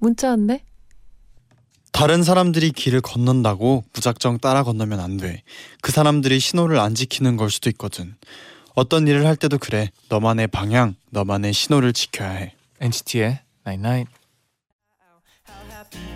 문자 왔네. 다른 사람들이 길을 건넌다고 무작정 따라 건너면 안 돼. 그 사람들이 신호를 안 지키는 걸 수도 있거든. 어떤 일을 할 때도 그래. 너만의 방향, 너만의 신호를 지켜야 해. NCT의 Night Night.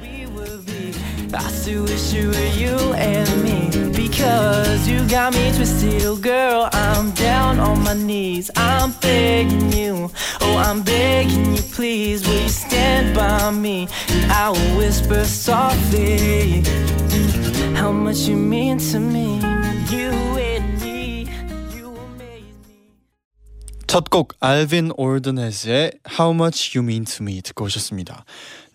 we would be. I still wish you were you and me. Because you got me twisted, oh girl. I'm down on my knees. I'm begging you, oh, I'm begging you, please. Will you stand by me? And I will whisper softly how much you mean to me. You and me, you amaze me. 첫곡 알빈 올드네즈의 How Much You Mean to Me 듣고 오셨습니다.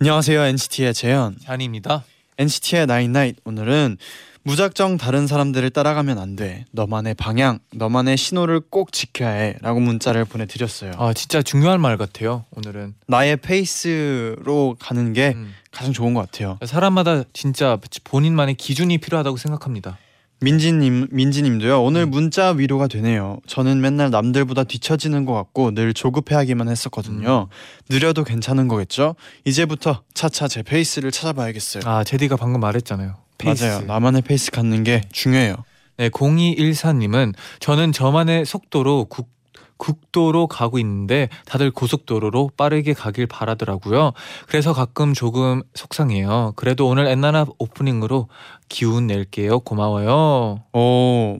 안녕하세요 NCT의 재현. 잔입니다. NCT의 Nine Night 오늘은 무작정 다른 사람들을 따라가면 안 돼. 너만의 방향, 너만의 신호를 꼭 지켜야 해.라고 문자를 보내드렸어요. 아 진짜 중요한 말 같아요. 오늘은 나의 페이스로 가는 게 음. 가장 좋은 것 같아요. 사람마다 진짜 본인만의 기준이 필요하다고 생각합니다. 민지님, 민지님도요. 오늘 음. 문자 위로가 되네요. 저는 맨날 남들보다 뒤처지는 것 같고 늘 조급해하기만 했었거든요. 느려도 괜찮은 거겠죠? 이제부터 차차 제 페이스를 찾아봐야겠어요. 아 제디가 방금 말했잖아요. 페이스. 맞아요. 나만의 페이스 갖는 게 중요해요. 네, 0214님은 저는 저만의 속도로 국, 국도로 가고 있는데 다들 고속도로로 빠르게 가길 바라더라고요. 그래서 가끔 조금 속상해요. 그래도 오늘 엔나나 오프닝으로 기운 낼게요. 고마워요. 오,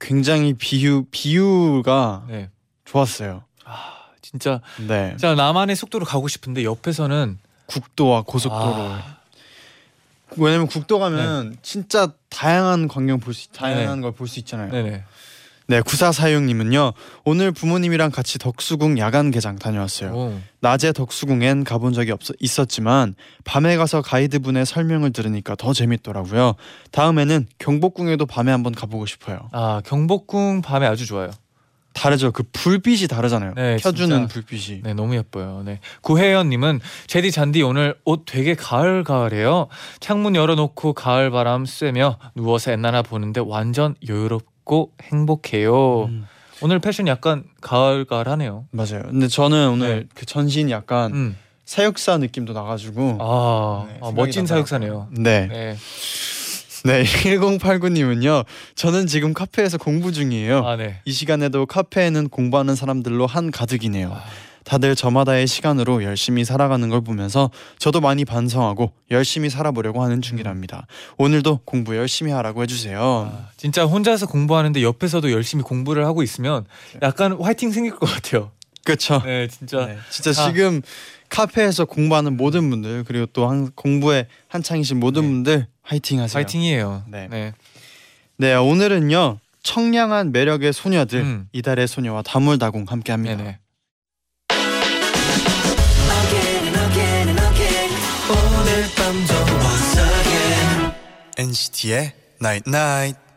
굉장히 비유 비유가 네. 좋았어요. 아, 진짜 네. 진짜 나만의 속도로 가고 싶은데 옆에서는 국도와 고속도로. 아, 왜냐면 국도 가면 진짜 다양한 광경 볼 수, 다양한 걸 볼 수 있잖아요. 네네. 네, 구사사육님은요. 오늘 부모님이랑 같이 덕수궁 야간 개장 다녀왔어요. 오. 낮에 덕수궁엔 가본 적이 없, 있었지만 밤에 가서 가이드분의 설명을 들으니까 더 재밌더라고요. 다음에는 경복궁에도 밤에 한번 가보고 싶어요. 아 경복궁 밤에 아주 좋아요. 다르죠. 그 불빛이 다르잖아요. 네, 켜주는 진짜. 불빛이. 네, 너무 예뻐요. 네. 구혜연님은 제디 잔디 오늘 옷 되게 가을 가을해요. 창문 열어놓고 가을 바람 쐬며 누워서 엔나나 보는데 완전 여유롭고 행복해요. 음, 오늘 패션 약간 가을 가을하네요. 맞아요. 근데 저는 오늘 네. 그 전신 약간 음. 사육사 느낌도 나가지고. 아, 네, 아, 멋진 나더라고요. 사육사네요. 네. 네. 네, 1089님은요. 저는 지금 카페에서 공부 중이에요. 아, 네. 이 시간에도 카페에는 공부하는 사람들로 한 가득이네요. 아. 다들 저마다의 시간으로 열심히 살아가는 걸 보면서 저도 많이 반성하고 열심히 살아보려고 하는 중이랍니다. 오늘도 공부 열심히 하라고 해주세요. 아, 진짜 혼자서 공부하는데 옆에서도 열심히 공부를 하고 있으면 약간 화이팅 생길 것 같아요. 그렇죠. 네, 진짜. 네, 진짜 아. 지금 카페에서 공부하는 모든 분들 그리고 또 한, 공부에 한창이신 모든 네. 분들 화이팅 하세요. 화이팅이에요. 네. 네. 네, 오늘은요 청량한 매력의 소녀들 음. 이달의 소녀와 다물다공 함께합니다. 네네. NCT의 Night Night.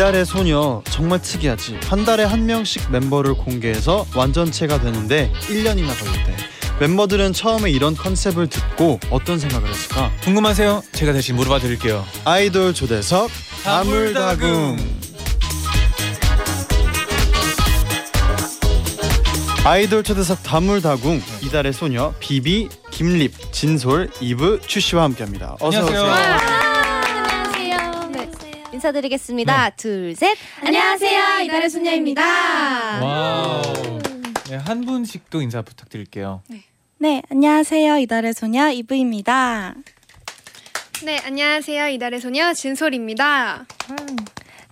이달의 소녀 정말 특이하지. 한 달에 한 명씩 멤버를 공개해서 완전체가 되는데 1년이나 걸렸대. 멤버들은 처음에 이런 컨셉을 듣고 어떤 생각을 했을까? 궁금하세요? 제가 대신 물어봐 드릴게요. 아이돌 조대석 다물다궁. 아이돌 초대석 다물다궁 이달의 소녀 비비 김립 진솔 이브 츄 씨와 함께합니다. 어서 안녕하세요. 오세요. 안녕하세요. 네. 인사드리겠습니다. 둘, 셋. 안녕하세요. 이달의 소녀입니다. wow. 네, 한 분씩 또 인사 부탁드릴게요. 네, 안녕하세요. 이달의 소녀 이브입니다. 네, 안녕하세요. 이달의 소녀 진솔입니다.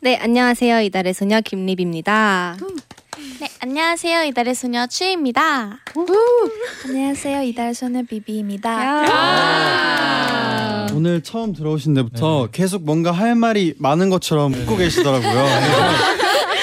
네, 안녕하세요. 이달의 소녀 김립입니다. 네, 안녕하세요. 이달의 소녀 추입니다. 안녕하세요. 이달의 소녀 비비입니다. 오늘 처음 들어오신 데부터 계속 뭔가 할 말이 많은 것처럼 웃고 계시더라고요. 그래서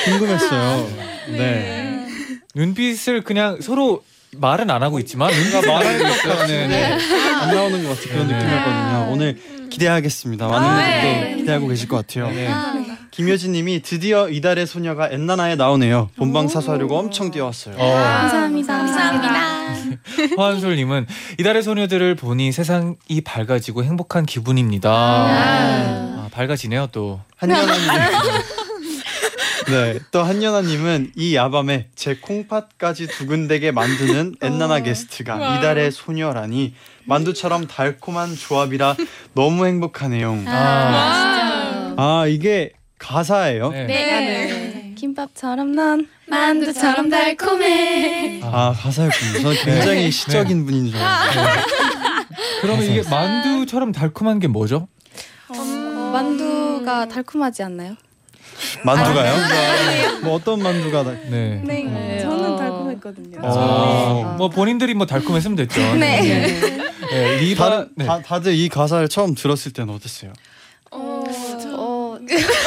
궁금했어요. 네. 눈빛을 그냥 서로 말은 안 하고 있지만 뭔가 말하고 있어요. 네, 네. 안 나오는 것 같은 그런 네. 느낌이었거든요. 오늘 기대하겠습니다. 많은 분들도 기대하고 계실 것 같아요. 네. 김효진님이 드디어 이달의 소녀가 엔나나에 나오네요. 본방 사수하려고 엄청 뛰어왔어요. 어, 감사합니다. 감사합니다. 허한솔님은 이달의 소녀들을 보니 세상이 밝아지고 행복한 기분입니다. 아, 밝아지네요 또. 한연아님. 네, 또 한연아님은 이 야밤에 제 콩팥까지 두근대게 만드는 엔나나 게스트가 이달의 소녀라니 만두처럼 달콤한 조합이라 너무 행복하네요. 아, 아 이게 가사예요? 네. 네. 김밥처럼 난 만두처럼 달콤해. 아 가사였군요. 저는 굉장히 시적인 분인 줄 알았어요. 그러면 이게 만두처럼 달콤한 게 뭐죠? 만두가 달콤하지 않나요? 만두가요? 뭐 어떤 만두가 다... 네. 네, 저는 달콤했거든요. 어, 뭐 본인들이 뭐 달콤했으면 됐죠. 네. 네, 리바 다들, 네. 다, 다들 이 가사를 처음 들었을 때는 어땠어요? 어,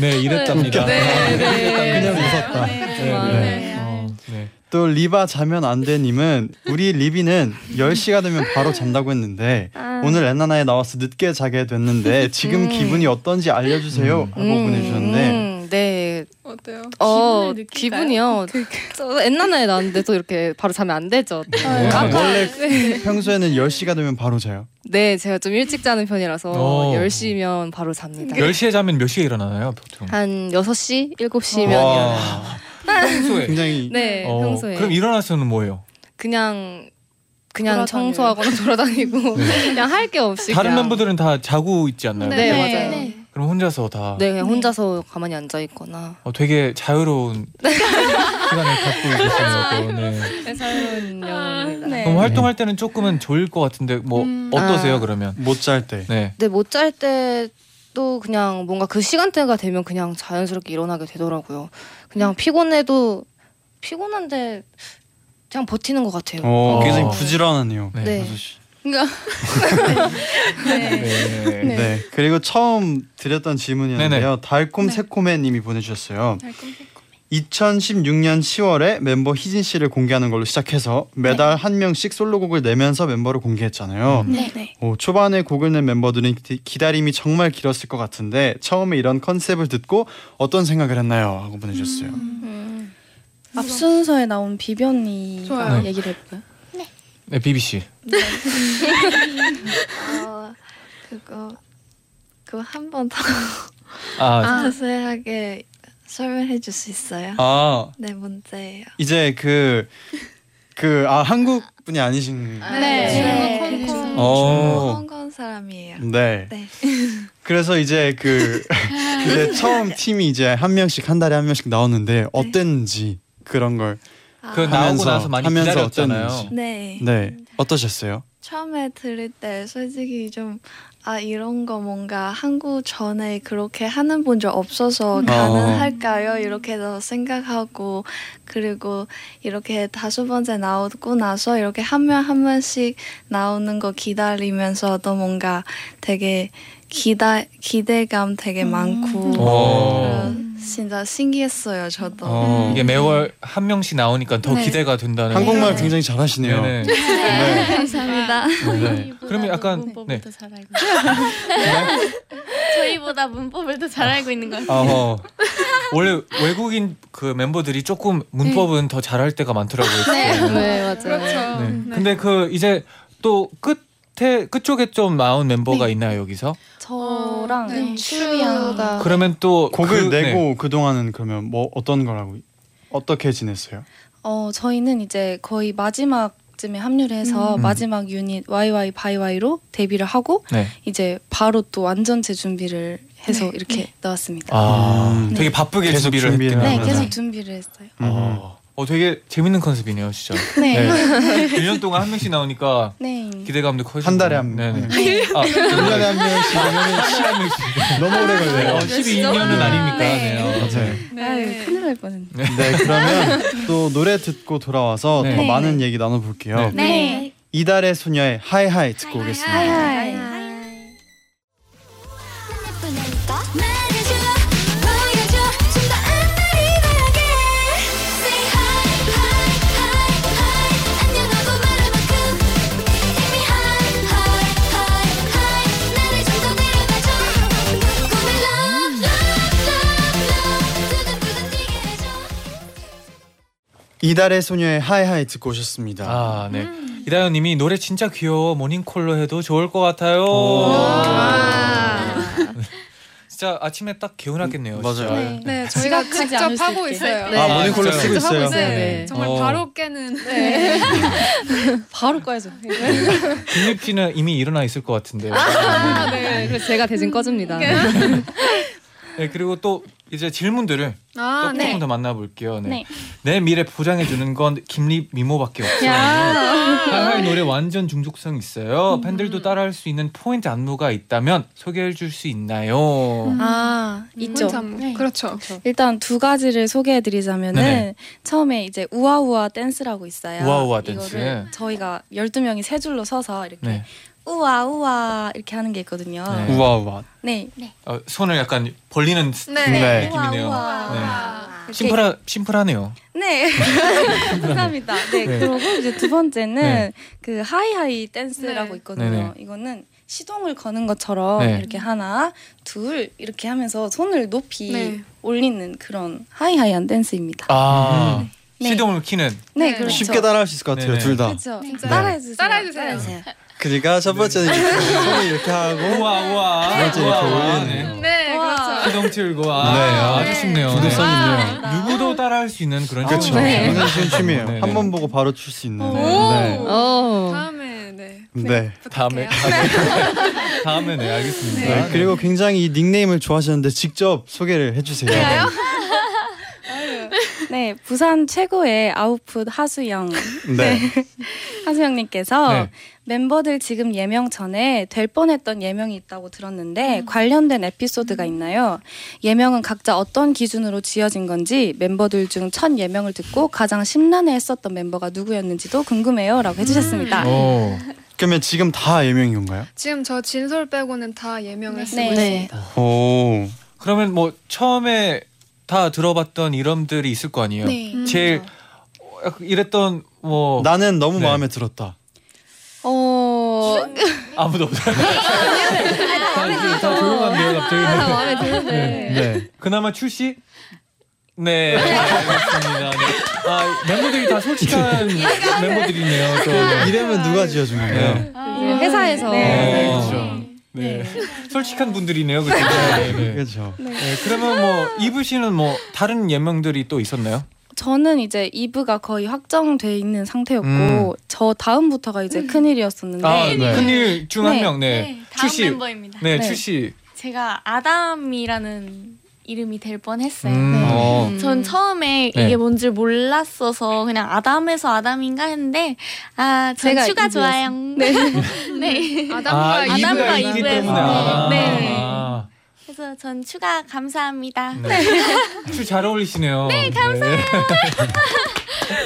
네, 이랬답니다. 네, 네. 그냥 웃었다. 네. 어, 네. 또 립아 자면 안 돼님은 우리 립이는 10시가 되면 바로 잔다고 했는데 오늘 엔나나에 나와서 늦게 자게 됐는데 지금 기분이 어떤지 알려주세요 하고 보내주셨는데 음, 네. 어때요? 어? 기분이요. 저 옛날에 나왔는데 또 이렇게 바로 자면 안 되죠. 네. 아까 원래 평소에는 10시가 되면 바로 자요 네, 제가 좀 일찍 자는 편이라서 오. 10시면 바로 잡니다. 10시에 자면 몇 시에 일어나나요, 보통? 한 6시, 7시면 와. 평소에. 굉장히 네, 어, 평소에 그럼 일어나서는 뭐예요? 그냥 그냥 돌아다녀요. 청소하거나 돌아다니고 그냥 할 게 없이 다른 그냥 멤버들은 다 자고 있지 않나요? 네, 맞아요. 네. 그럼 혼자서 다 네, 그냥 혼자서 가만히 앉아 있거나 어, 되게 자유로운 시간을 갖고 계시네요. 또. 네. 새로운 영혼입니다. 네. 그럼 활동할 때는 조금은 졸릴 것 같은데 뭐 어떠세요 아. 그러면? 못 잘 때 네. 네, 못잘 때도 그냥 뭔가 그 시간대가 되면 그냥 자연스럽게 일어나게 되더라고요. 그냥 피곤해도 피곤한데 그냥 버티는 것 같아요. 어, 어. 굉장히 부지런하네요 네. 네. 여섯 시. 네. 네. 그리고 처음 드렸던 질문이었는데요 달콤 새콤해님이 보내주셨어요 2016년 10월에 멤버 희진 씨를 공개하는 걸로 시작해서 매달 한 명씩 솔로곡을 내면서 멤버를 공개했잖아요. 네. 네. 오, 초반에 곡을 낸 멤버들은 기- 기다림이 정말 길었을 것 같은데 처음에 이런 컨셉을 듣고 어떤 생각을 했나요? 하고 보내주셨어요. 음. 앞 순서에 나온 비변이가 좋아요. 얘기를 해볼까요? 네, 비비 씨. 어, 그거 그거 한 번 더 아, 자세하게 설명해 줄 수 있어요? 아 네, 문제예요. 이제 그 그 아 한국 분이 아니신 네. 중국, 홍콩. 어. 홍콩 사람이에요. 네. 네. 그래서 이제 그 이제 처음 팀이 이제 한 명씩 한 달에 한 명씩 나오는데 어땠는지 그런 걸 그 아, 나오고 하면서- 나서 많이 하면서 기다렸잖아요. 어땠는지. 네. 네 어떠셨어요? 처음에 들을 때 솔직히 좀 아 이런 거 뭔가 한국 전에 그렇게 하는 분적 없어서 가능할까요? 이렇게도 생각하고 그리고 이렇게 다섯 번째 나오고 나서 이렇게 한 명 한 명씩 나오는 거 기다리면서도 뭔가 되게 기다 기대감 되게 많고 어. 그런 진짜 신기했어요 저도. 어. 이게 매월 한 명씩 나오니까 더 네. 기대가 된다는. 한국말 굉장히 잘하시네요. 네네. 네. 감사합니다. 네. 그러면 약간 네. 문법을 더 잘 알고 저희보다 문법을 더 잘 알고 있는 것 같아요. 어, 원래 외국인 그 멤버들이 조금 문법은 더 잘할 때가 많더라고요. 네, 네. 네, 맞아요. 그렇죠. 네. 근데 그 이제 또 끝에 끝쪽에 좀 나온 멤버가 있나요 여기서? 저랑 네. 추리양가 그러면 또 곡을 그- 네. 내고 그 동안은 그러면 뭐 어떤 거라고 어떻게 지냈어요? 어 저희는 이제 거의 마지막 쯤에 합류를 해서 음. 마지막 유닛 YY 바이와이로 데뷔를 하고 네. 이제 바로 또 완전체 준비를 해서 이렇게 나왔습니다. 아, 음. 되게 바쁘게 계속 준비를 했대요. 네. 계속 준비를 했어요. 어, 어, 되게 재밌는 컨셉이네요, 진짜. 네. 네. 1년 동안 한 명씩 나오니까 네. 기대감도 커지고. 한 달에 한 네네. 명. 아, 1년에 한 명씩이면 한 명씩. 너무 오래 걸려요. 어, 12년은 아닙니까? 네. 어, 맞아요. 아유, 큰일 날 뻔했네. 네 그러면 또 노래 듣고 돌아와서 네. 더 네. 많은 얘기 나눠 볼게요. 네. 네. 이달의 소녀의 하이하이 듣고 오겠습니다. 예쁘다니 이달의 소녀의 Hi High 듣고 오셨습니다. 아, 네. 이다현 님이 노래 진짜 귀여워 모닝콜로 해도 좋을 것 같아요. 진짜 아침에 딱 개운하겠네요. 맞아요. 진짜. 네. 네, 저희가 직접 하고. 있어요. 네. 아 모닝콜로? 쓰고 있어요. 네. 정말 어. 바로 깨는. 네. 바로 꺼야죠. 김립 씨는 이미 일어나 있을 것 같은데. 아, 네. 그래서 제가 대신 꺼줍니다. 네, 그리고 또 이제 질문들을 아, 또 네. 조금 더 만나볼게요. 네. 네. 내 미래 보장해 주는 건 김립 미모밖에 없어요. Hi High 노래 완전 중독성 있어요. 팬들도 따라할 수 있는 포인트 안무가 있다면 소개해 줄 수 있나요? 아 있죠. 포인트 안무. 네. 그렇죠. 일단 두 가지를 소개해드리자면은 네네. 처음에 이제 우아우아 댄스라고 있어요. 우아우아 이거를 댄스. 저희가 12명이 세 줄로 서서 이렇게 네. 우아우아 이렇게 하는 게 있거든요. 네. 우와 우와. 네. 어, 손을 약간 벌리는 네. 네. 느낌이네요. 아. 네. 심플하 심플하네요. 네. 감사합니다. 네. 네. 그리고 이제 두 번째는 네. 그 하이하이 댄스라고 네. 있거든요. 네네. 이거는 시동을 거는 것처럼 네. 이렇게 하나, 둘 이렇게 하면서 손을 높이 네. 올리는 그런 하이하이한 댄스입니다. 아 네. 시동을 키는. 네, 네. 그렇죠. 쉽게 따라할 수 있을 것 같아요 네네. 둘 다. 그렇죠. 진짜. 따라해 주세요. 따라해 주세요. 그러니까 첫 번째는 이렇게 손을 이렇게 하고 우와 우와. 두 번째 이렇게 우와, 올리는. 네, 와. 그렇죠. 시동 틀고 아, 네, 아주 아, 쉽네요. 중독성 네. 있네요. 누구도 따라할 수 있는 그런 그렇죠. 춤이네요. 네. 굉장히 쉬운 춤이에요. 네네. 한 번 보고 바로 출 수 있는. 오. 네. 어. 다음에 네. 네. 다음에 부탁해요. 다음에 네 알겠습니다. 네, 그리고 굉장히 이 닉네임을 좋아하셨는데 직접 소개를 해주세요. 네, 부산 최고의 아웃풋 하수영 네. 하수영님께서 네. 멤버들 지금 예명 전에 될 뻔했던 예명이 있다고 들었는데 관련된 에피소드가 있나요? 예명은 각자 어떤 기준으로 지어진 건지 멤버들 중 첫 예명을 듣고 가장 심란해했었던 멤버가 누구였는지도 궁금해요라고 해주셨습니다. 오. 그러면 지금 다 예명인 건가요? 지금 저 진솔 빼고는 다 예명을 쓰고 네. 있습니다. 오. 그러면 뭐 처음에 다 들어봤던 이름들이 있을 거 아니에요. 네. 음. 제일 이랬던 뭐 나는 너무 네. 마음에 들었다. 어, 아무도 없어요. 다, 다 조용한데요, 갑자기. 아, 마음에 드는데. 네. 그나마 출시? 네, 알겠습니다. 네. 아, 멤버들이 다 솔직한 멤버들이네요. 또. 네. 이름은 누가 지어준 건가요? 네. 이제 회사에서 네. 어, 그렇죠. 네. 솔직한 분들이네요, 그렇죠. 네, 네. 그렇죠. 네, 그러면 뭐 이브 씨는 뭐 다른 예명들이 또 있었나요? 저는 이제 이브가 거의 확정돼 있는 상태였고 음. 저 다음부터가 이제 큰 일이었었는데 아, 네. 큰일 중한 네. 명, 네. 네, 다음 출시. 멤버입니다. 네, 네. 출시. 제가 아담이라는 이름이 될 뻔했어요. 음, 네. 어. 전 처음에 네. 이게 뭔지 몰랐어서 그냥 아담에서 아담인가 했는데 아, 전 제가 추가. 좋아요. 네. 네. 아담과 아, 이브가 아담과 이브에서. 때문에. 아. 네. 아. 그래서 전 추가 감사합니다. 네. 잘 어울리시네요. 네, 감사해요.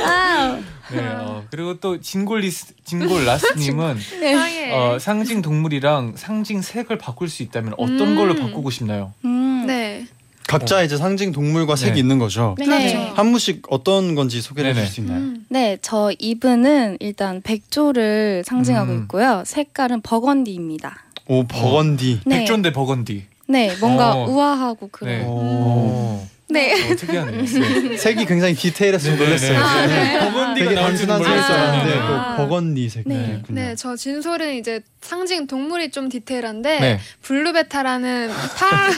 Wow. 네, 어, 그리고 또 진골리스 진골라스님은 상해. 어, 상징 동물이랑 상징 색을 바꿀 수 있다면 어떤 음. 걸로 바꾸고 싶나요? 음, 네. 각자 이제 상징 동물과 색이 네. 있는 거죠. 네. 그렇죠. 한 분씩 어떤 건지 소개해 네네. 줄수 있나요? 음. 네, 저 이브는 일단 백조를 상징하고 음. 있고요. 색깔은 burgundy입니다. 오 버건디. 네, 백조인데 버건디. 네, 뭔가 어. 우아하고 그런. 네. 네. 오. 네. 어, 특이하네요. 네. 색이 굉장히 디테일해서 네, 네, 놀랐어요. 네. 아, 네. burgundy가 되게 나올 줄은 단순한 색일 줄. 알았는데 네. 아. 또 버건디 색. 네. 저 진솔은 이제 상징 동물이 좀 디테일한데 네. blue betta라는 파란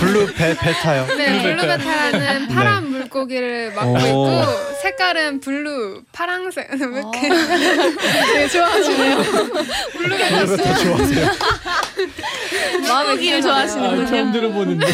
blue be- betta요. 네, blue betta. blue betta라는 파란 물고기를 맡고 오. 있고 색깔은 blue 파랑색 왜 이렇게 되게 좋아하시네요. blue betta blue betta 좋아하세요. 물고기를 아, 좋아하시는군요. 처음 들어보는데.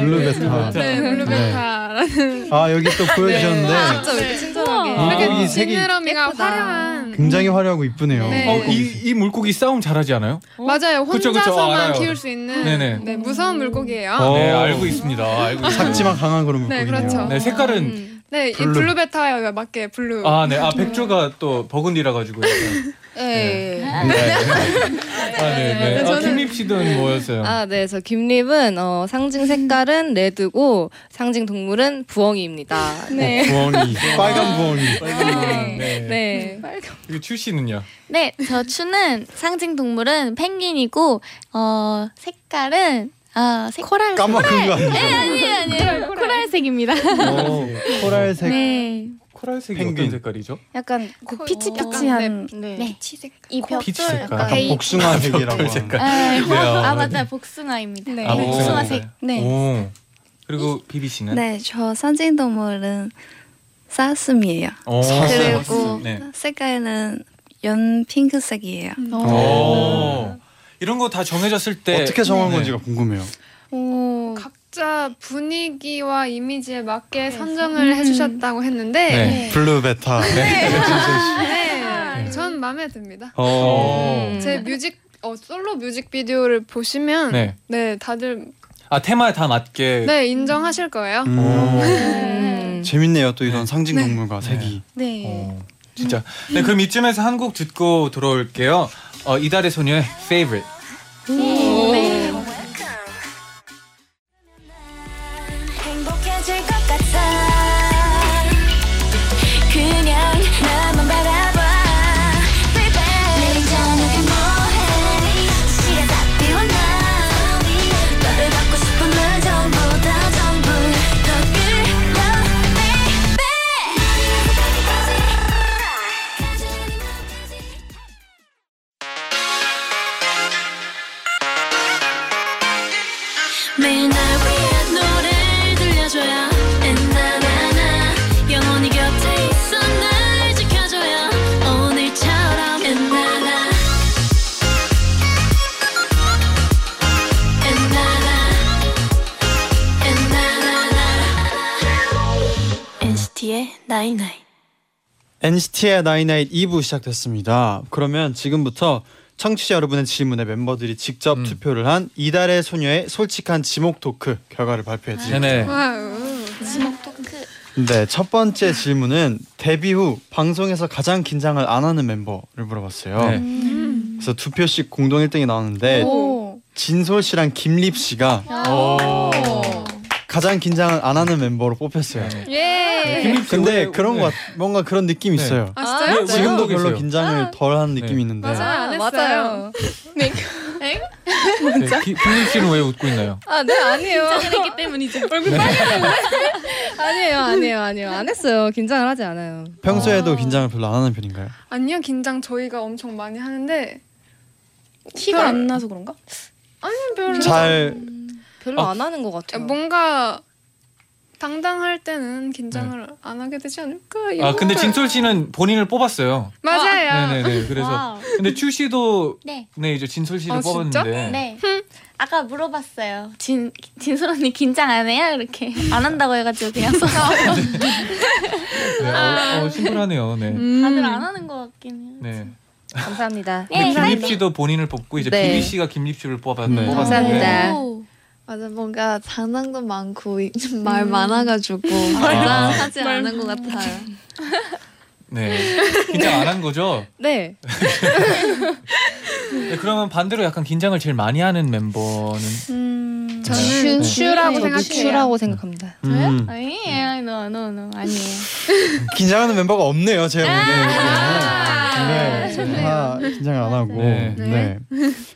blue betta. 네, blue betta라는 아 여기 또 보여주셨는데 진짜 왜 이렇게 친절하게. 아, 이렇게 지느러미가. 화려한 굉장히 화려하고 이쁘네요. 네. 어, 이, 이 물고기 싸움 잘하지 않아요? 맞아요. 그쵸, 그쵸. 혼자서만 알아요. 키울 수 있는 네네. 네, 무서운 물고기예요. 어. 네, 알고 있습니다. 알고 있습니다. 작지만 강한 그런 네, 물고기네요. 그렇죠. 네, 색깔은 음. 네, blue. 이 blue betta에 맞게 blue. 아, 네. 아, 백조가 또 burgundy라 가지고. 약간. 네. 네. 아, 네, 네. 아, 저는- 김립 씨는 뭐였어요? 아, 네. 저 김립은 어, 상징 색깔은 red고 상징 동물은 부엉이입니다. 네. 부엉이 빨간 부엉이 네. 네. 그리고 츄 씨는요? 네, 저 츄는 상징 동물은 펭귄이고 어 색깔은 아 색... coral 까먹은 거 아니에요? 네, 아니에요, 아니에요. coral색입니다. 오, coral색 네. coral색이 펭귄. 어떤 색깔이죠? 약간 그 코- peach peach한 네. 네. 이 벽돌 peach 색깔. 약간 베이- 복숭아 색이라고 벽돌 하는 색깔. 아, 네, 아 어, 맞아, 네. 복숭아입니다. 네. 아, 네. 복숭아 복숭아색. 네. 오. 그리고 비비 씨는? 네, 저 상징 동물은 사슴이에요. 오. 그리고 네. 색깔은 연 핑크색이에요. 오. 이런 거 다 정해졌을 때 어떻게 정한 네. 건지가 궁금해요. 오. 각자 분위기와 이미지에 맞게 선정을 해주셨다고 했는데 네. blue betta. 네, 전 마음에 듭니다. 어. 오. 제 뮤직 어, 솔로 뮤직비디오를 보시면 네. 네, 다들 아 테마에 다 맞게. 네 인정하실 거예요. 음. 음. 재밌네요. 또 이런 상징 동물과 색이. 네. 어, 진짜. 네 그럼 이쯤에서 한 곡 듣고 돌아올게요. 어, 이달의 소녀의 Favorite. NCT의 나인나잇 2부 시작됐습니다. 그러면 지금부터 청취자 여러분의 질문에 멤버들이 직접 음. 투표를 한 이달의 소녀의 솔직한 지목 토크 결과를 발표해 드릴게요. 네네. wow. 지목 토크. 네, 첫 번째 질문은 데뷔 후 방송에서 가장 긴장을 안 하는 멤버를 물어봤어요. 네. 그래서 두 표씩 공동 1등이 나왔는데 오. 진솔 씨랑 김립 씨가 오. 가장 긴장을 안 하는 멤버로 뽑혔어요. 네. 예. 김립 씨 근데 왜- 그런 네. 것 같- 뭔가 그런 느낌 이 네. 있어요. 아 진짜요? 네, 지금도 왜 별로 계세요? 긴장을 덜한 느낌이 있는데 맞아요. 안 했어요. 맞아요. 네, 기- 씨는 왜 웃고 있나요? 아, 네, 아니에요. 했기 때문이죠. 아니에요, 아니에요, 아니에요. 안 했어요. 긴장을 하지 않아요. 평소에도 긴장을 별로 안 하는 편인가요? 아니요 긴장 저희가 엄청 많이 하는데 티가 안 나서 그런가? 아니 별로 잘 별로 아, 안 하는 것 같아요. 뭔가 당당할 때는 긴장을 안 하게 되지 않을까? 아 근데 진솔 씨는 본인을 뽑았어요. 맞아요. 네네네. 그래서 wow. 근데 츄 씨도 네. 네 이제 진솔 씨를 아, 진짜? 뽑았는데. 네. 아까 물어봤어요. 진 진솔 언니 긴장 안 해요? 이렇게 안 한다고 해가지고 그냥 썼어요. 네, 어, 어, 심플하네요. 네. 다들 안 하는 것 같긴 해요. 네. 감사합니다. 네, 김립 씨도 본인을 뽑고 이제 네. 비비 씨가 김립 씨를 뽑았, 네. 뽑았는데. 감사합니다. 오. 맞아, 뭔가 장난도 많고 이- 말 음. 많아가지고 아. 긴장하지 않은 것 같아요. 네. 긴장 안 한 거죠? 네. 네, 그러면 반대로 약간 긴장을 제일 많이 하는 멤버는 음. 저는 슈, 슈라고 네. 생각 생각해요. 슈라고 생각합니다. 음, 아니에요, no, no, no, 아니에요. 긴장하는 멤버가 없네요. 제가 아, 보기에는. 네, 다 긴장을 안 하고. 네. 네.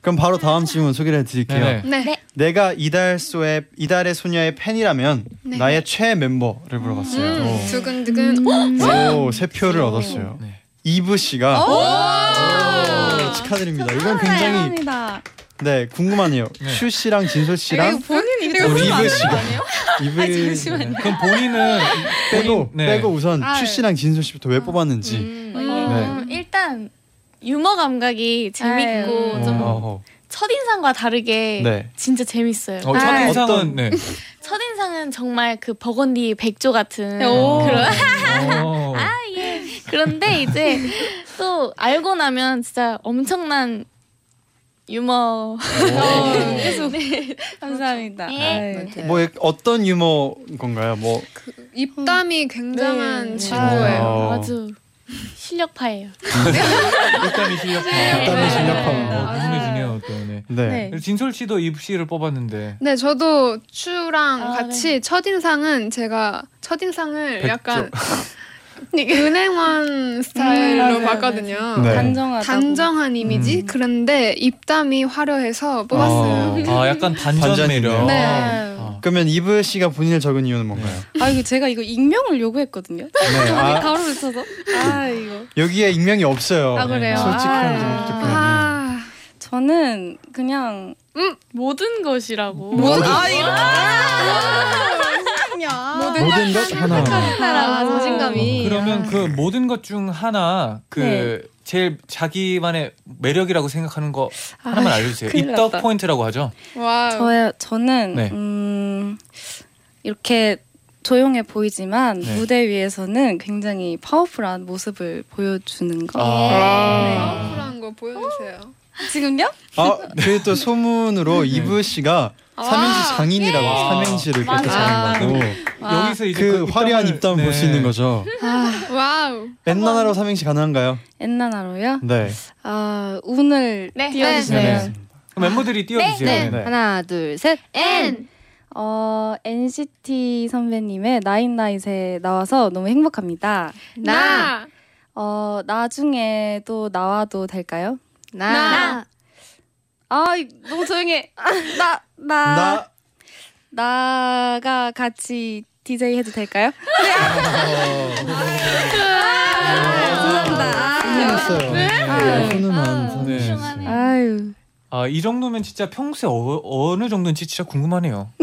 그럼 바로 다음 질문 소개를 해드릴게요. 네. 네. 네. 내가 이달소의 이달의 소녀의 팬이라면 네. 나의 최애 멤버를 물어봤어요. 음, 두근두근. 어? 오, 세 표를 얻었어요. 네. 이브 씨가 오, 축하드립니다. 이건 굉장히 감사합니다. 네 궁금하네요. 네. 슈 씨랑 진솔 씨랑 본인이 우리 이브 씨가 이브 잠시만요. 그럼 본인은 빼고 네. 빼고 우선 아, 슈 씨랑 진솔 씨부터 왜 뽑았는지. 음. 어, 일단 유머 감각이 재밌고 아유. 좀 어, 첫인상과 다르게 네. 진짜 재밌어요. 어, 아, 첫인상은 네. 첫인상은 정말 그 버건디 백조 같은 오. 그런 어. 아 예. 그런데 이제 또 알고 나면 진짜 엄청난 유머. 계속 감사합니다. 네. 아유. 뭐 어떤 유머 건가요? 뭐 입담이 굉장한 네. 친구예요. 어. 아주 실력파예요. 일단이 실력파. 일단이 실력파. 어, 궁금해지네요 또. 네. 네. 진솔 씨도 입시를 뽑았는데. 네, 저도 추랑 아, 같이 첫 인상은 제가 첫 인상을 백조. 약간 은행원 스타일로 맞아요, 봤거든요. 네. 단정하다. 단정한 이미지? 음. 그런데 입담이 화려해서 뽑았어요. 어. 아 약간 반전. 매력. 네. 아. 그러면 이브 씨가 본인을 적은 이유는 뭔가요? 아 이거 제가 이거 익명을 요구했거든요. 네. 아, 바로 붙여서. 아 이거. 여기에 익명이 없어요. 아, 그래요? 솔직한 아. 좀 아, 저는 그냥 모든 것이라고. 모든- 아, 모든 것 하나. 아, 자신감이. 그러면 그 모든 것 중 하나 그 네. 제일 자기만의 매력이라고 생각하는 거 하나만 알려주세요. 입덕 났다. 포인트라고 하죠. wow. 저의 저는 네. 음 이렇게 조용해 보이지만 네. 무대 위에서는 굉장히 파워풀한 모습을 보여주는 거. 아. 파워풀한 거 보여주세요. 지금요? 아, 그리고 또 소문으로 이브 씨가 삼행시 장인이라고 예. 삼행시를 그렇게. 잘한다고 여기서 이제 그 화려한 입담을- 입담을 볼수 네. 있는 거죠. wow. 엔나나로 삼행시 가능한가요? 엔나나로요? 네. 아 운을 네. 띄워주세요. 네. 그럼 멤버들이 띄워주세요. 네. 네. 하나, 둘, 셋. N. 어 NCT 선배님의 나인나잇에 나와서 너무 행복합니다. 나. 어 나중에 또 나와도 될까요? 나. 나. 아 너무 조용해. 나 나. 나 나 가 같이 DJ 해도 될까요? 네. 훈훈한 네. 삼행시. 아유. 아, 이 정도면 진짜 평소에 어, 어느 정도인지 진짜 궁금하네요.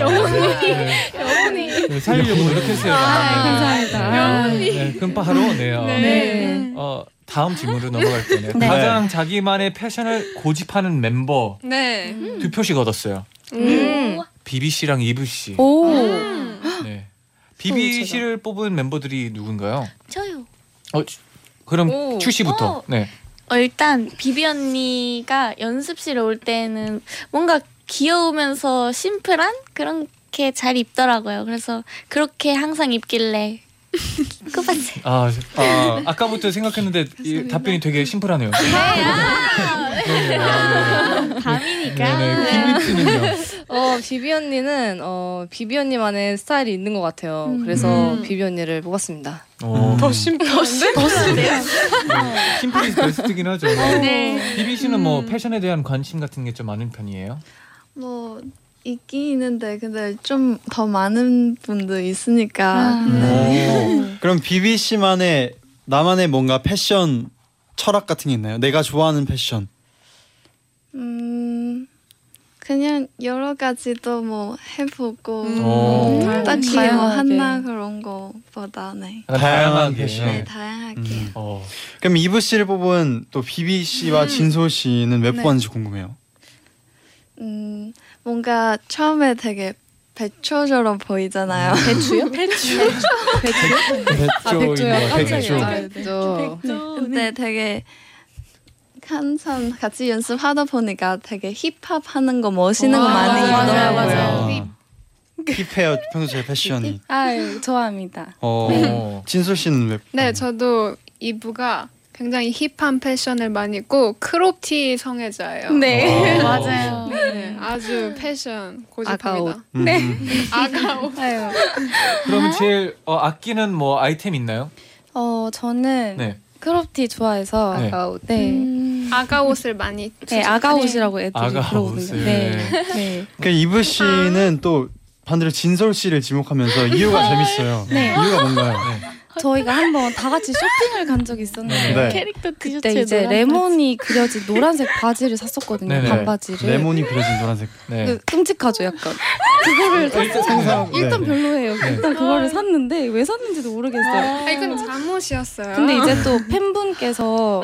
영혼이. 영혼이. 살리려고 노력했어요. 감사합니다. 네, 그럼 바로 네. 어, 네. 어, 다음 질문으로 넘어갈 거네요. 네. 가장 자기만의 패션을 고집하는 멤버 네. 두 표씩 얻었어요. 음. 비비 씨랑 이브 씨. 오. 네. 비비 씨를 뽑은 멤버들이 누군가요? 저요. 어, 주- 그럼 오. 추 씨부터. 어. 네. 어, 일단 비비 언니가 연습실에 올 때는 뭔가 귀여우면서 심플한 그런 게 잘 입더라고요. 그래서 그렇게 항상 입길래 끝봤어요. 아, 아 아까부터 생각했는데 이 답변이 되게 심플하네요. 밤이니까. 네네. 김립 씨는요. 어 비비 언니는 어 비비 언니만의 스타일이 있는 것 같아요. 그래서 음. 비비 언니를 뽑았습니다. 어, 더 심플한데? 더 심플해요. 심플이 베스트긴 하죠. 네. 비비 씨는 뭐 패션에 대한 관심 같은 게 좀 많은 편이에요? 뭐 있긴 있는데 근데 좀 더 많은 분들 있으니까 아. 오. 그럼 비비 씨만의 나만의 뭔가 패션 철학 같은 게 있나요? 내가 좋아하는 패션. 음 그냥 여러 가지도 뭐 해보고 오. 딱히 뭐 다양하게. 하나 그런 거보다 네, 다양한. 패션. 네 다양하게 음. 어. 그럼 이브 씨를 뽑은 또 비비 씨와 진솔 씨는 왜 네. 뽑았는지 궁금해요. 음 뭔가 처음에 되게 배초처럼 보이잖아요. 배추요? 배추. 백조 백조요? 백조. 깜짝이야. 저 근데 되게 한참 같이 연습하다 보니까 되게 힙합 하는 거 멋있는 거 많이 맞아요, 있더라고요. hip해요 평소에 패션이. 아유 좋아합니다. 어. 어. 진솔 씨는 왜? 네, 저도 이브가 굉장히 hip한 패션을 많이 입고 crop티 성애자예요. 네. 어. 맞아요. 네, 아주 패션 고집합니다. 음. 네. 아가 옷. 아유. 그러면 제일 어, 아끼는 뭐 아이템 있나요? 어 저는 네. crop티 좋아해서 네. 아가 옷 네. 음, 아가 옷을 많이 네, 아가 옷이라고 애들이 아가 그러거든요. 옷을. 네. 네. 그 이브 씨는 또 반대로 진솔 씨를 지목하면서 이유가 재밌어요. 네. 이유가 뭔가요? 저희가 한번 다 같이 쇼핑을 간 적이 있었는데 네. 캐릭터 그때 이제 레몬이 그려진 노란색 바지를 샀었거든요. 네네. 반바지를. 레몬이 그려진 노란색. 네. 그 끔찍하죠, 약간. 그거를 샀 상상. 일단 네. 별로예요. 일단 그거를 샀는데 왜 샀는지도 모르겠어요. 아, 이건 잠옷이었어요. 근데 이제 또 팬분께서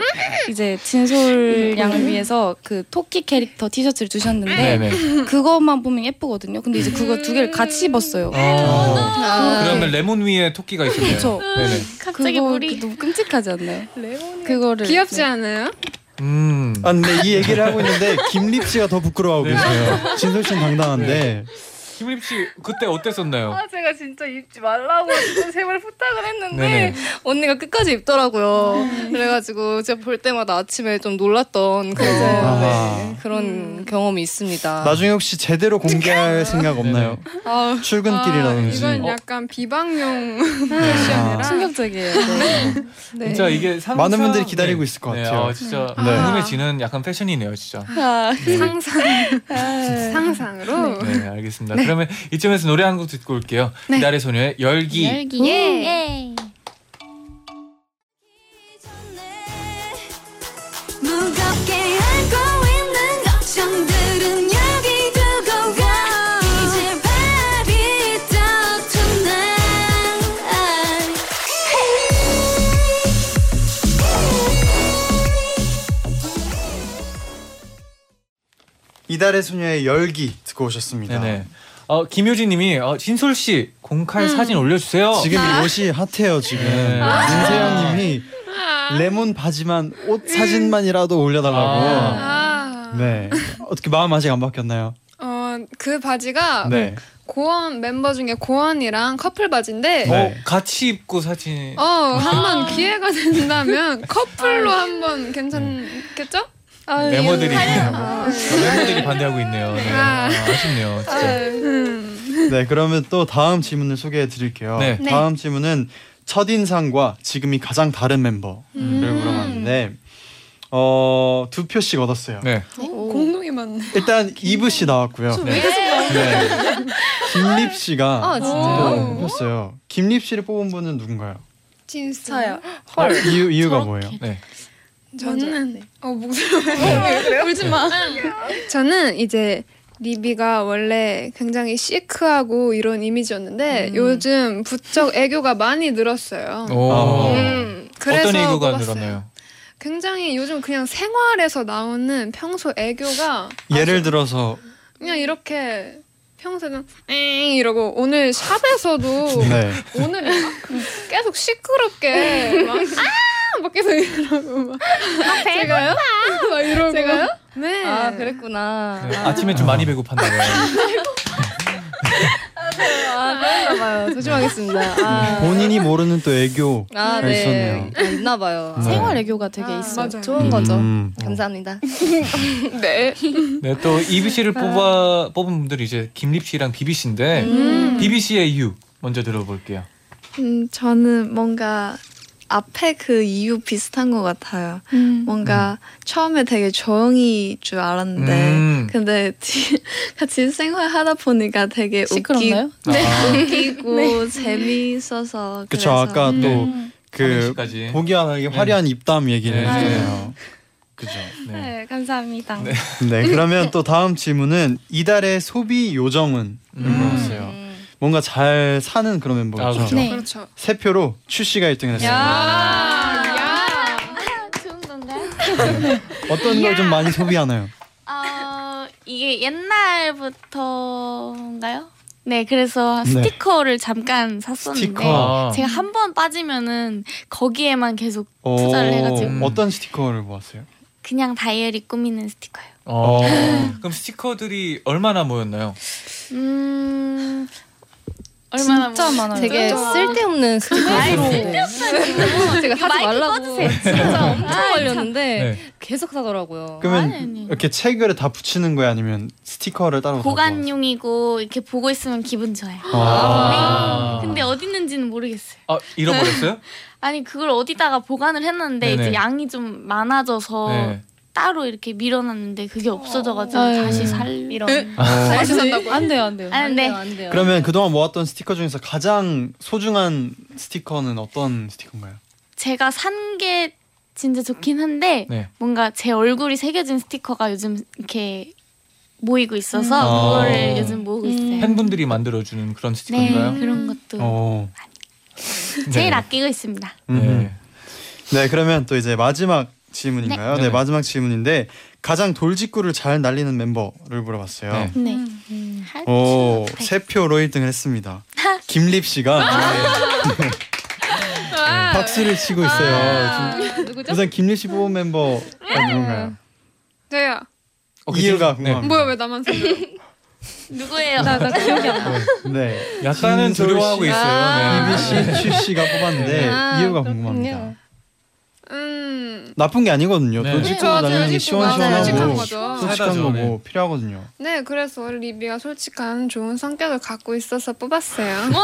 이제 진솔 양을 위해서 그 토끼 캐릭터 티셔츠를 주셨는데 네네. 그것만 보면 예쁘거든요. 근데 이제 그거 두 개를 같이 입었어요. 어. 아, 그러면 레몬 위에 토끼가 있었네요. 그렇죠. 네네. 갑자기 그거 물이 너무 끔찍하지 않나요? 그거를 귀엽지 네. 않아요? 음. 아 근데 이 얘기를 하고 있는데 김립 씨가 더 부끄러워하고 네. 계세요. 진솔 씨는 당당한데 김립 씨 그때 어땠었나요? 아 제가 진짜 입지 말라고 진짜 제발 부탁을 했는데 네네. 언니가 끝까지 입더라고요. 그래가지고 제가 볼 때마다 아침에 좀 놀랐던 그런 아하. 네, 그런 경험이 있습니다. 나중에 혹시 제대로 공개할 생각 없나요? 아, 출근길이라든지. 이건 어. 약간 비방용 아. 패션이라 충격적이에요. 네. 네. 진짜 이게 상상 많은 분들이 기다리고 있을 것 네, 같아요. 아, 진짜 네. 궁금해지는 약간 패션이네요, 진짜. 아, 상상 상상으로 네, 알겠습니다. 그러면 이쯤에서 노래 한 곡 듣고 올게요. 이달의 소녀의 열기. 열기. 예. 이달의 소녀의 열기 듣고 오셨습니다. 네네. 어, 김효진님이 어, 진솔 씨 공칼 사진 올려주세요. 지금 이 옷이 핫해요 지금. 네. 윤세영님이 레몬 바지만 옷 사진만이라도 올려달라고. 아. 네. 어떻게 마음 아직 안 바뀌었나요? 어, 그 바지가 네. 고원 멤버 중에 고원이랑 커플 바지인데 네. 어, 같이 입고 사진. 어, 한번 기회가 된다면 커플로 한번 괜찮겠죠? 메모들이 메모들이 반대하고 있네요. 네. 아. 아, 아쉽네요. 진짜. 음. 네, 그러면 또 다음 질문을 소개해 드릴게요. 네. 다음 질문은 첫인상과 지금이 가장 다른 멤버를 물어봤는데 어, 두 표씩 얻었어요. 네. 공동이 맞네. 일단 이브 씨 나왔고요. 네. 김립 씨가 아, 뽑혔어요. 김립 씨를 뽑은 분은 누군가요? 진짜요? 이유 이유가 뭐예요? 네. 저는 어 목소리 울지 마. 저는 이제 리비가 원래 굉장히 시크하고 이런 이미지였는데 요즘 부쩍 애교가 많이 늘었어요. 오. 음, 그래서 어떤 애교가 뽑았어요. 늘었나요? 굉장히 요즘 그냥 생활에서 나오는 평소 애교가 예를 들어서 그냥 이렇게 평소에는 엥 이러고 오늘 샵에서도 네. 오늘 계속 시끄럽게 막, 아! 막 계속 이러고 막 제가요? 막 이러고 제가요? 네. 아 그랬구나. 네. 아침에 좀 많이 배고팠나 봐요. 아 그런가 봐요. 조심하겠습니다. 아, 본인이 모르는 또 애교 아가 네. 있었네요. 아, 있나 봐요. 네. 생활 애교가 되게 아, 있어요. 맞아요. 좋은 거죠. 음. 감사합니다. 네. 네, 또 이비 씨를 뽑아 뽑은 분들이 이제 김립 씨랑 비비 씨인데 음. 비비 씨의 이유 먼저 들어볼게요. 음, 저는 뭔가 앞에 그 이유 비슷한 것 같아요. 음. 뭔가 처음에 되게 조용히 줄 알았는데 음. 근데 뒤- 같이 생활하다 보니까 되게 시끄럽나요? 아, 웃기고 재미있어서 그쵸 아까 네. 또그 삼행시까지. 보기와 다르게 화려한 입담 얘기를 네. 했잖아요. 그죠. 네. 네, 감사합니다. 네. 네 그러면 또 다음 질문은 이달의 소비 요정은 음. 물어봤어요. 뭔가 잘 사는 그런 아, 멤버죠. 그렇죠. 네. 그렇죠. 세 표로 추 씨가 1등을 했어요. 아, 야. 좋은 건가요? 어떤 걸 좀 많이 소비하나요? 어, 이게 옛날부터인가요? 네, 그래서 네. 스티커를 잠깐 샀었는데 스티커. 제가 한 번 빠지면은 거기에만 계속 어, 투자를 해가지고 어떤 스티커를 모았어요? 그냥 다이어리 꾸미는 스티커요. 어, 그럼 스티커들이 얼마나 모였나요? 음, 얼마나 진짜 뭐- 많아요. 되게 쓸데없는 스티커로 제가 하지 말라고. 진짜 엄청 아, 걸렸는데 네. 계속 사더라고요. 그러면 아니, 아니. 이렇게 책을 다 붙이는 거야 아니면 스티커를 따로 다 보관용이고 이렇게 보고 있으면 기분 좋아요. 아. 근데 어디 있는지는 모르겠어요. 아, 잃어버렸어요? 아니 그걸 어디다가 보관을 했는데 네네. 이제 양이 좀 많아져서 네. 따로 이렇게 밀어놨는데 그게 없어져가지고 아유. 다시 살 이런. 어, 다시 산다고. 안 돼요, 안 돼요. 아, 네. 안 돼요. 그러면 그동안 모았던 스티커 중에서 가장 소중한 스티커는 어떤 스티커인가요? 제가 산 게 진짜 좋긴 한데 네. 뭔가 제 얼굴이 새겨진 스티커가 요즘 이렇게 모이고 있어서 음. 그거를 아. 요즘 모으고 있어요. 팬분들이 만들어주는 그런 네 스티커인가요? 그런 것도 어. 제일 네. 아끼고 있습니다. 네. 네, 그러면 또 이제 마지막 질문인가요? 네, 네. 마지막 질문인데 가장 돌직구를 잘 날리는 멤버를 물어봤어요. 네. 네. 음. 오, 세 표로 1등을 했습니다. 김립 씨가 네. 박수를 치고 있어요. 아, 지금 누구죠? 우선 김리 씨 보호 멤버가 누군가요? 저요. 어, 이유가 네. 궁금합니다. 뭐야 왜 나만 살려? 누구예요? 나, 나 기억이 안 나. 네. 약간은 두려워하고 씨, 있어요. 네. 이비 씨, 추 씨가 뽑았는데 아, 이유가. 궁금합니다. 음. 나쁜 게 아니거든요. 네. 그쵸, 당연히 돌직구가 솔직한 시원시원하고 거죠. 솔직한 사다죠, 거고 네. 필요하거든요. 네, 그래서 리비가 솔직한 좋은 성격을 갖고 있어서 뽑았어요. 뭐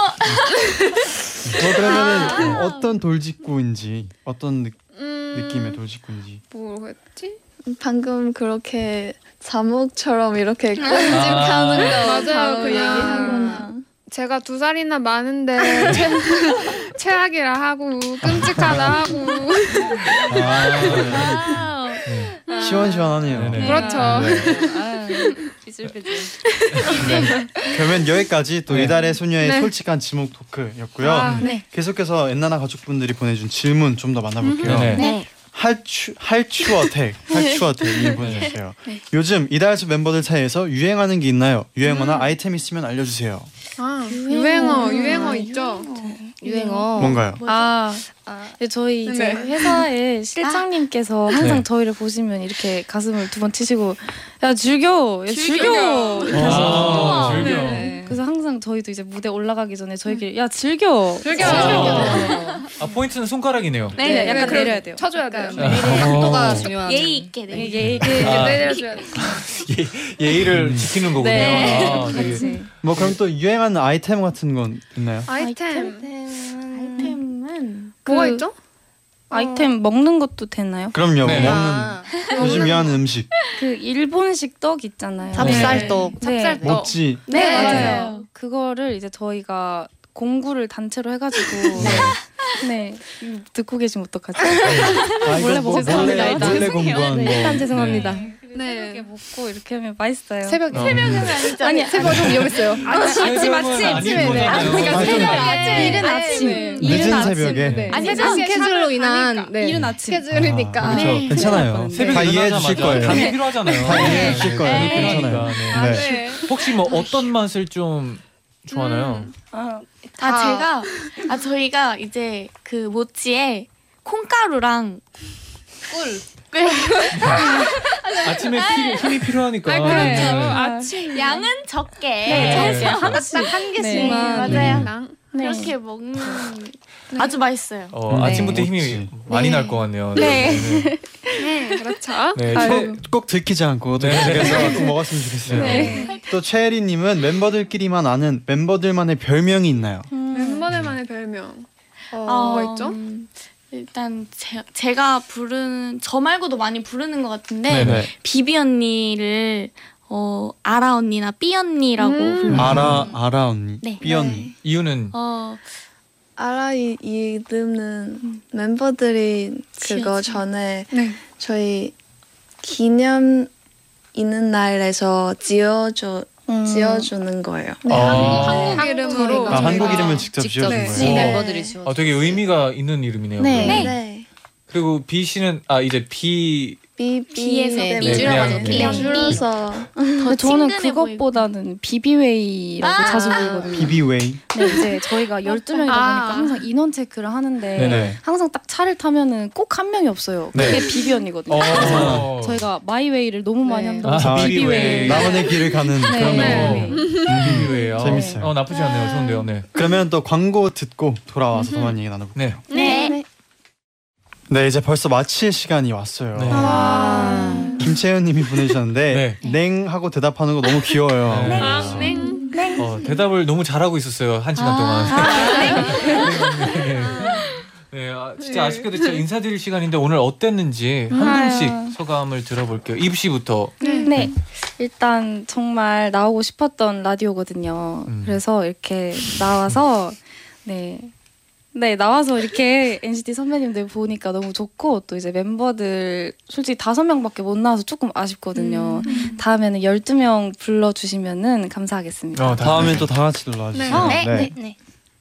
그러면 은 어떤 돌직구인지 어떤 느, 음, 느낌의 돌직구인지 뭐였지? 방금 그렇게 자목처럼 이렇게 끔찍하는 거 맞아요, 그냥. 얘기하거나 제가 두 살이나 많은데 최, 최악이라 하고 끔찍하다 하고 아, wow. 시원시원하네요. 네네. 그렇죠. 네. 아, 비슬비슬. 네. 그러면 여기까지 또 네. 이달의 소녀의 네. 솔직한 지목 토크였고요. 아, 네. 계속해서 엔나나 가족분들이 보내준 질문 좀 더 만나볼게요. 네. 할츄 할츄어택 할츄어택이 보내주셨어요. 요즘 이달수 멤버들 사이에서 유행하는 게 있나요? 유행어나 아이템 있으면 알려주세요. 아, 유행어, 유행어 있죠? 유행어. 뭔가요? 아, 네, 저희 이제 네. 회사에 실장님께서 항상 네. 저희를 보시면 이렇게 가슴을 두 번 치시고 야 즐겨, 야 즐겨, 즐겨. 이렇게 아. 즐겨. 네. 그래서 항상 저희도 이제 무대 올라가기 전에 저희끼리 야 즐겨, 즐겨. 아 포인트는 손가락이네요. 네, 네, 약간 그럼 내려야 돼요. 쳐줘야 돼요. 속도가 어. 중요한. 예의 있게 네. 예, 예, 아. 내려줘야 돼. 예, 예의를 지키는 거군요. 네. 아, 되게. 뭐 그럼 또 유행하는 아이템 같은 건 있나요? 아이템. 아이템은 뭐가 그 있죠? 아이템 먹는 것도 되나요? 그럼요. 네. 먹는 아, 요즘 유행하는 음식 그 일본식 떡 있잖아요. 찹쌀떡. 네. 찹쌀떡. 먹지. 네, 네. 맞아요. 그거를 이제 저희가 공구를 단체로 해가지고 네 듣고 계시면 어떡하지? 아, 이거 몰래 뭐-. 몰래 죄송해요. 몰래. 공부한 네, 거. 일단 죄송합니다. 네. 이렇게 먹고 이렇게 하면 맛있어요. 새벽에. 어. 아니죠. 아니 새벽 좀 위험했어요. 아침 아침 아침에, 아침 그러니까 아, 좀- 새벽에. 이른 아침. 네. 이른 아침. 새벽에. 네. 아니, 새벽에 스케줄로 인한. 네. 이른 아침. 스케줄이니까. 아, 그렇죠. 네. 괜찮아요. 새벽에 다 이해해 주실 거예요. 당이 필요하잖아요. 다 이해해 주실 거예요. 괜찮아요. 아, 네. 네. 혹시 뭐 어떤 맛을 좀 좋아하나요? 아, 아 제가 아 저희가 이제 그 모찌에 콩가루랑 꿀. 꿀 아침에 필요- 힘이 필요하니까. 아, 그렇죠. 네. 아침. 양은 적게 네. 딱한 개씩만. 네, 맞아요. 랑. 네. 그렇게 먹는 아주 맛있어요. 어, 네. 아침부터 힘이 멋지. 많이 네. 날것 같네요. 네. 네. 네, 그렇죠. 네. 꼭, 꼭 들키지 않고 또 네. 꼭 먹었으면 좋겠어요. 네. 또 최혜리님은 멤버들끼리만 아는 멤버들만의 별명이 있나요? 멤버들만의 별명. 어, 어, 뭐가 있죠? 음, 일단 제, 제가 부르는 저 말고도 많이 부르는 것 같은데 네네. 비비 언니를 어 아라 언니나 삐 언니라고 음. 아라 아라 언니, 네. 삐 언니. 이유는 어 아라 이 이름은 멤버들이 그거 지어진. 전에 네. 저희 기념 있는 날에서 지어줘 음. 지어주는 거예요. 네, 아. 한국, 한국 이름으로. 아, 한국 이름을 직접 직접 지어준 네. 거예요. 네. 멤버들이 지어. 어, 되게 의미가 있는 이름이네요. 네. 네. 그리고 B 씨는 아 이제 B 비 비에서 네, 비 네, 그냥, 비. 네. 줄여서 저는 그것보다는 비비웨이라고 아. 자주 부르거든요. 비비웨이. 네, 이제 저희가 12 명이다 보니까 아. 항상 인원 체크를 하는데 네네. 항상 딱 차를 타면은 꼭 한 명이 없어요. 그게 네. 비비 언니거든요. 어. 저희가 마이웨이를 너무 많이 네. 한다고 아, 비비웨이. 나만의 길을 가는 네. 그런 네. 멤버. 비비웨이요. 재밌어요. 어 나쁘지 않네요. 좋은데요. 네. 그러면 또 광고 듣고 돌아와서 더 많이 얘기 나눠볼게요. 네. 네. 네, 이제 벌써 마칠 시간이 왔어요. 네. 아. 김채연님이 보내주셨는데 냉 하고 대답하는 거 너무 귀여워요. 네. 아, 네. 어, 대답을 너무 잘하고 있었어요 한 시간 동안. 네. 네, 아, 진짜 아쉽게도 진짜 인사드릴 시간인데 오늘 어땠는지 한 분씩 소감을 들어볼게요. 입 씨부터. 네. 일단 정말 나오고 싶었던 라디오거든요. 음. 그래서 이렇게 나와서 네. 네, 나와서 이렇게 NCT 선배님들 보니까 너무 좋고 또 이제 멤버들 솔직히 다섯 명밖에 못 나와서 조금 아쉽거든요. 다음에는 12명 불러 주시면은 감사하겠습니다. 어, 다음엔 또다 같이 놀러와주세요. 네. 네. 네. 네.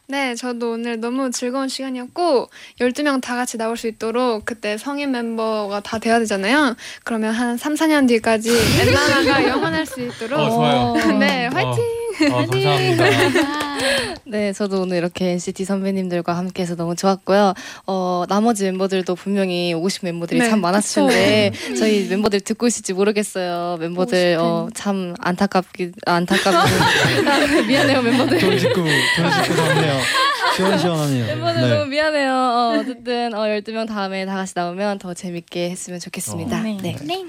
네, 저도 오늘 너무 즐거운 시간이었고 12명 다 같이 나올 수 있도록 그때 성인 멤버가 다 돼야 되잖아요. 그러면 한 3, 4년 뒤까지 엔나나가 영원할 수 있도록 어, 좋아요. 네, 화이팅! 어, 감사합니다. 네, 저도 오늘 이렇게 NCT 선배님들과 함께해서 너무 좋았고요. 어, 나머지 멤버들도 분명히 오고 싶은 멤버들이 네, 참 많았을 텐데 저희 멤버들 듣고 있을지 모르겠어요. 멤버들 어, 참 안타깝기 안타깝고 미안해요 멤버들. 돈 짓고 돈 짓고 덥네요. 시원시원하네요. 멤버들 네. 너무 미안해요. 어, 어쨌든 어, 12명 다음에 다 같이 나오면 더 재밌게 했으면 좋겠습니다. 어. 네. 네.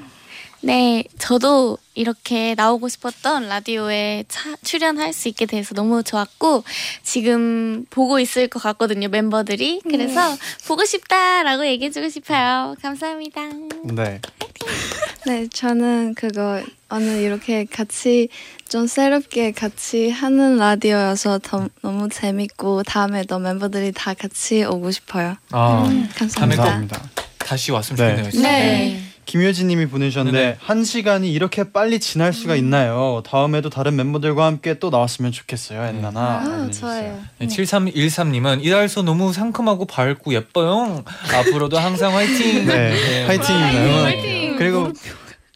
네, 저도 이렇게 나오고 싶었던 라디오에 차- 출연할 수 있게 돼서 너무 좋았고 지금 보고 있을 것 같거든요 멤버들이 그래서 보고 싶다라고 얘기해주고 싶어요 감사합니다. 네. 네, 저는 그거 오늘 이렇게 같이 좀 새롭게 같이 하는 라디오여서 더, 너무 재밌고 다음에도 멤버들이 다 같이 오고 싶어요. 아, 감사합니다. 감사합니다. 다시 왔으면 네. 좋겠네요. 진짜. 네. 김효진님이 보내주셨는데 네네. 한 시간이 이렇게 빨리 지날 수가 있나요? 다음에도 다른 멤버들과 함께 또 나왔으면 좋겠어요, 엔나나. 아, 좋아요. 네, 7313님은 이달소 너무 상큼하고 밝고 예뻐요. 앞으로도 항상 화이팅. 네, 화이팅입니다. 화이팅! 그리고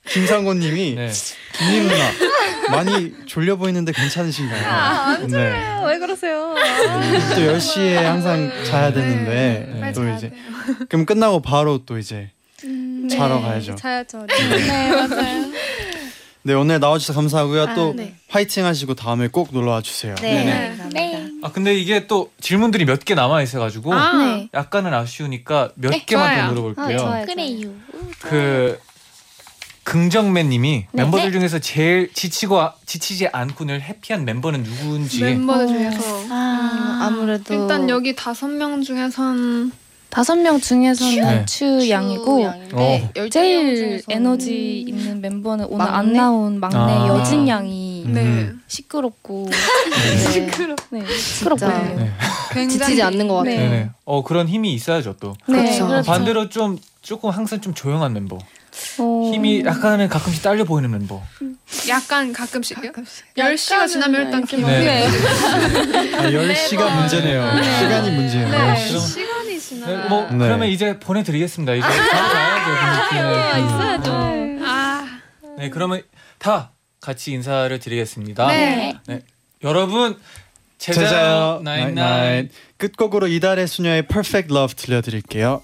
김상곤님이 네. 김님 누나 많이 졸려 보이는데 괜찮으신가요? 안 네. 왜 그러세요? 또 10시에 항상 자야 되는데 네. 또 이제 그럼 끝나고 바로 또 이제 자러 가야죠. 자야죠. 네 맞아요. 네 오늘 나와주셔서 감사하고요. 또 네. 화이팅 하시고 다음에 꼭 놀러 와 주세요. 네. 네. 감사합니다. 네. 아 근데 이게 또 질문들이 몇 개 남아 있어가지고 아, 네. 약간은 아쉬우니까 몇 네, 개만 좋아요. 더 물어볼게요. 아, 좋아요. 그래요. 그 긍정맨님이 네. 멤버들 중에서 제일 지치고 아- 지치지 않고 늘 해피한 멤버는 누구인지. 멤버들 어. 중에서 아, 아무래도 일단 여기 다섯 명 중에선 다섯 명 중에서는 네. 추 양이고 어. 제일 에너지 있는 멤버는 오늘 안 막내? 나온 막내 아. 여진 양이 음. 네. 시끄럽고 시끄러. 네, 시끄럽거든요. 네. 굉장히 지치지 않는 것 같아요. 네. 어 그런 힘이 있어야죠 또. 네, 그렇죠. 그렇죠. 반대로 좀 조금 항상 좀 조용한 멤버. 어, 힘이 약간은 가끔씩 딸려 보이는 멤버. 약간 가끔씩요. 10시가 지나면 일단 기분이 네. 아, 10시가 문제네요. 시간이 문제예요. 네. 시간 이 네, 뭐 네. 그러면 이제 보내드리겠습니다. 이제 바로 가야죠. 그 느낌을. 있어야죠. 아, 네 그러면 다 같이 인사를 드리겠습니다. 네. 네. 여러분 제자요 나인 나인 끝곡으로 이달의 수녀의 Perfect Love 들려드릴게요.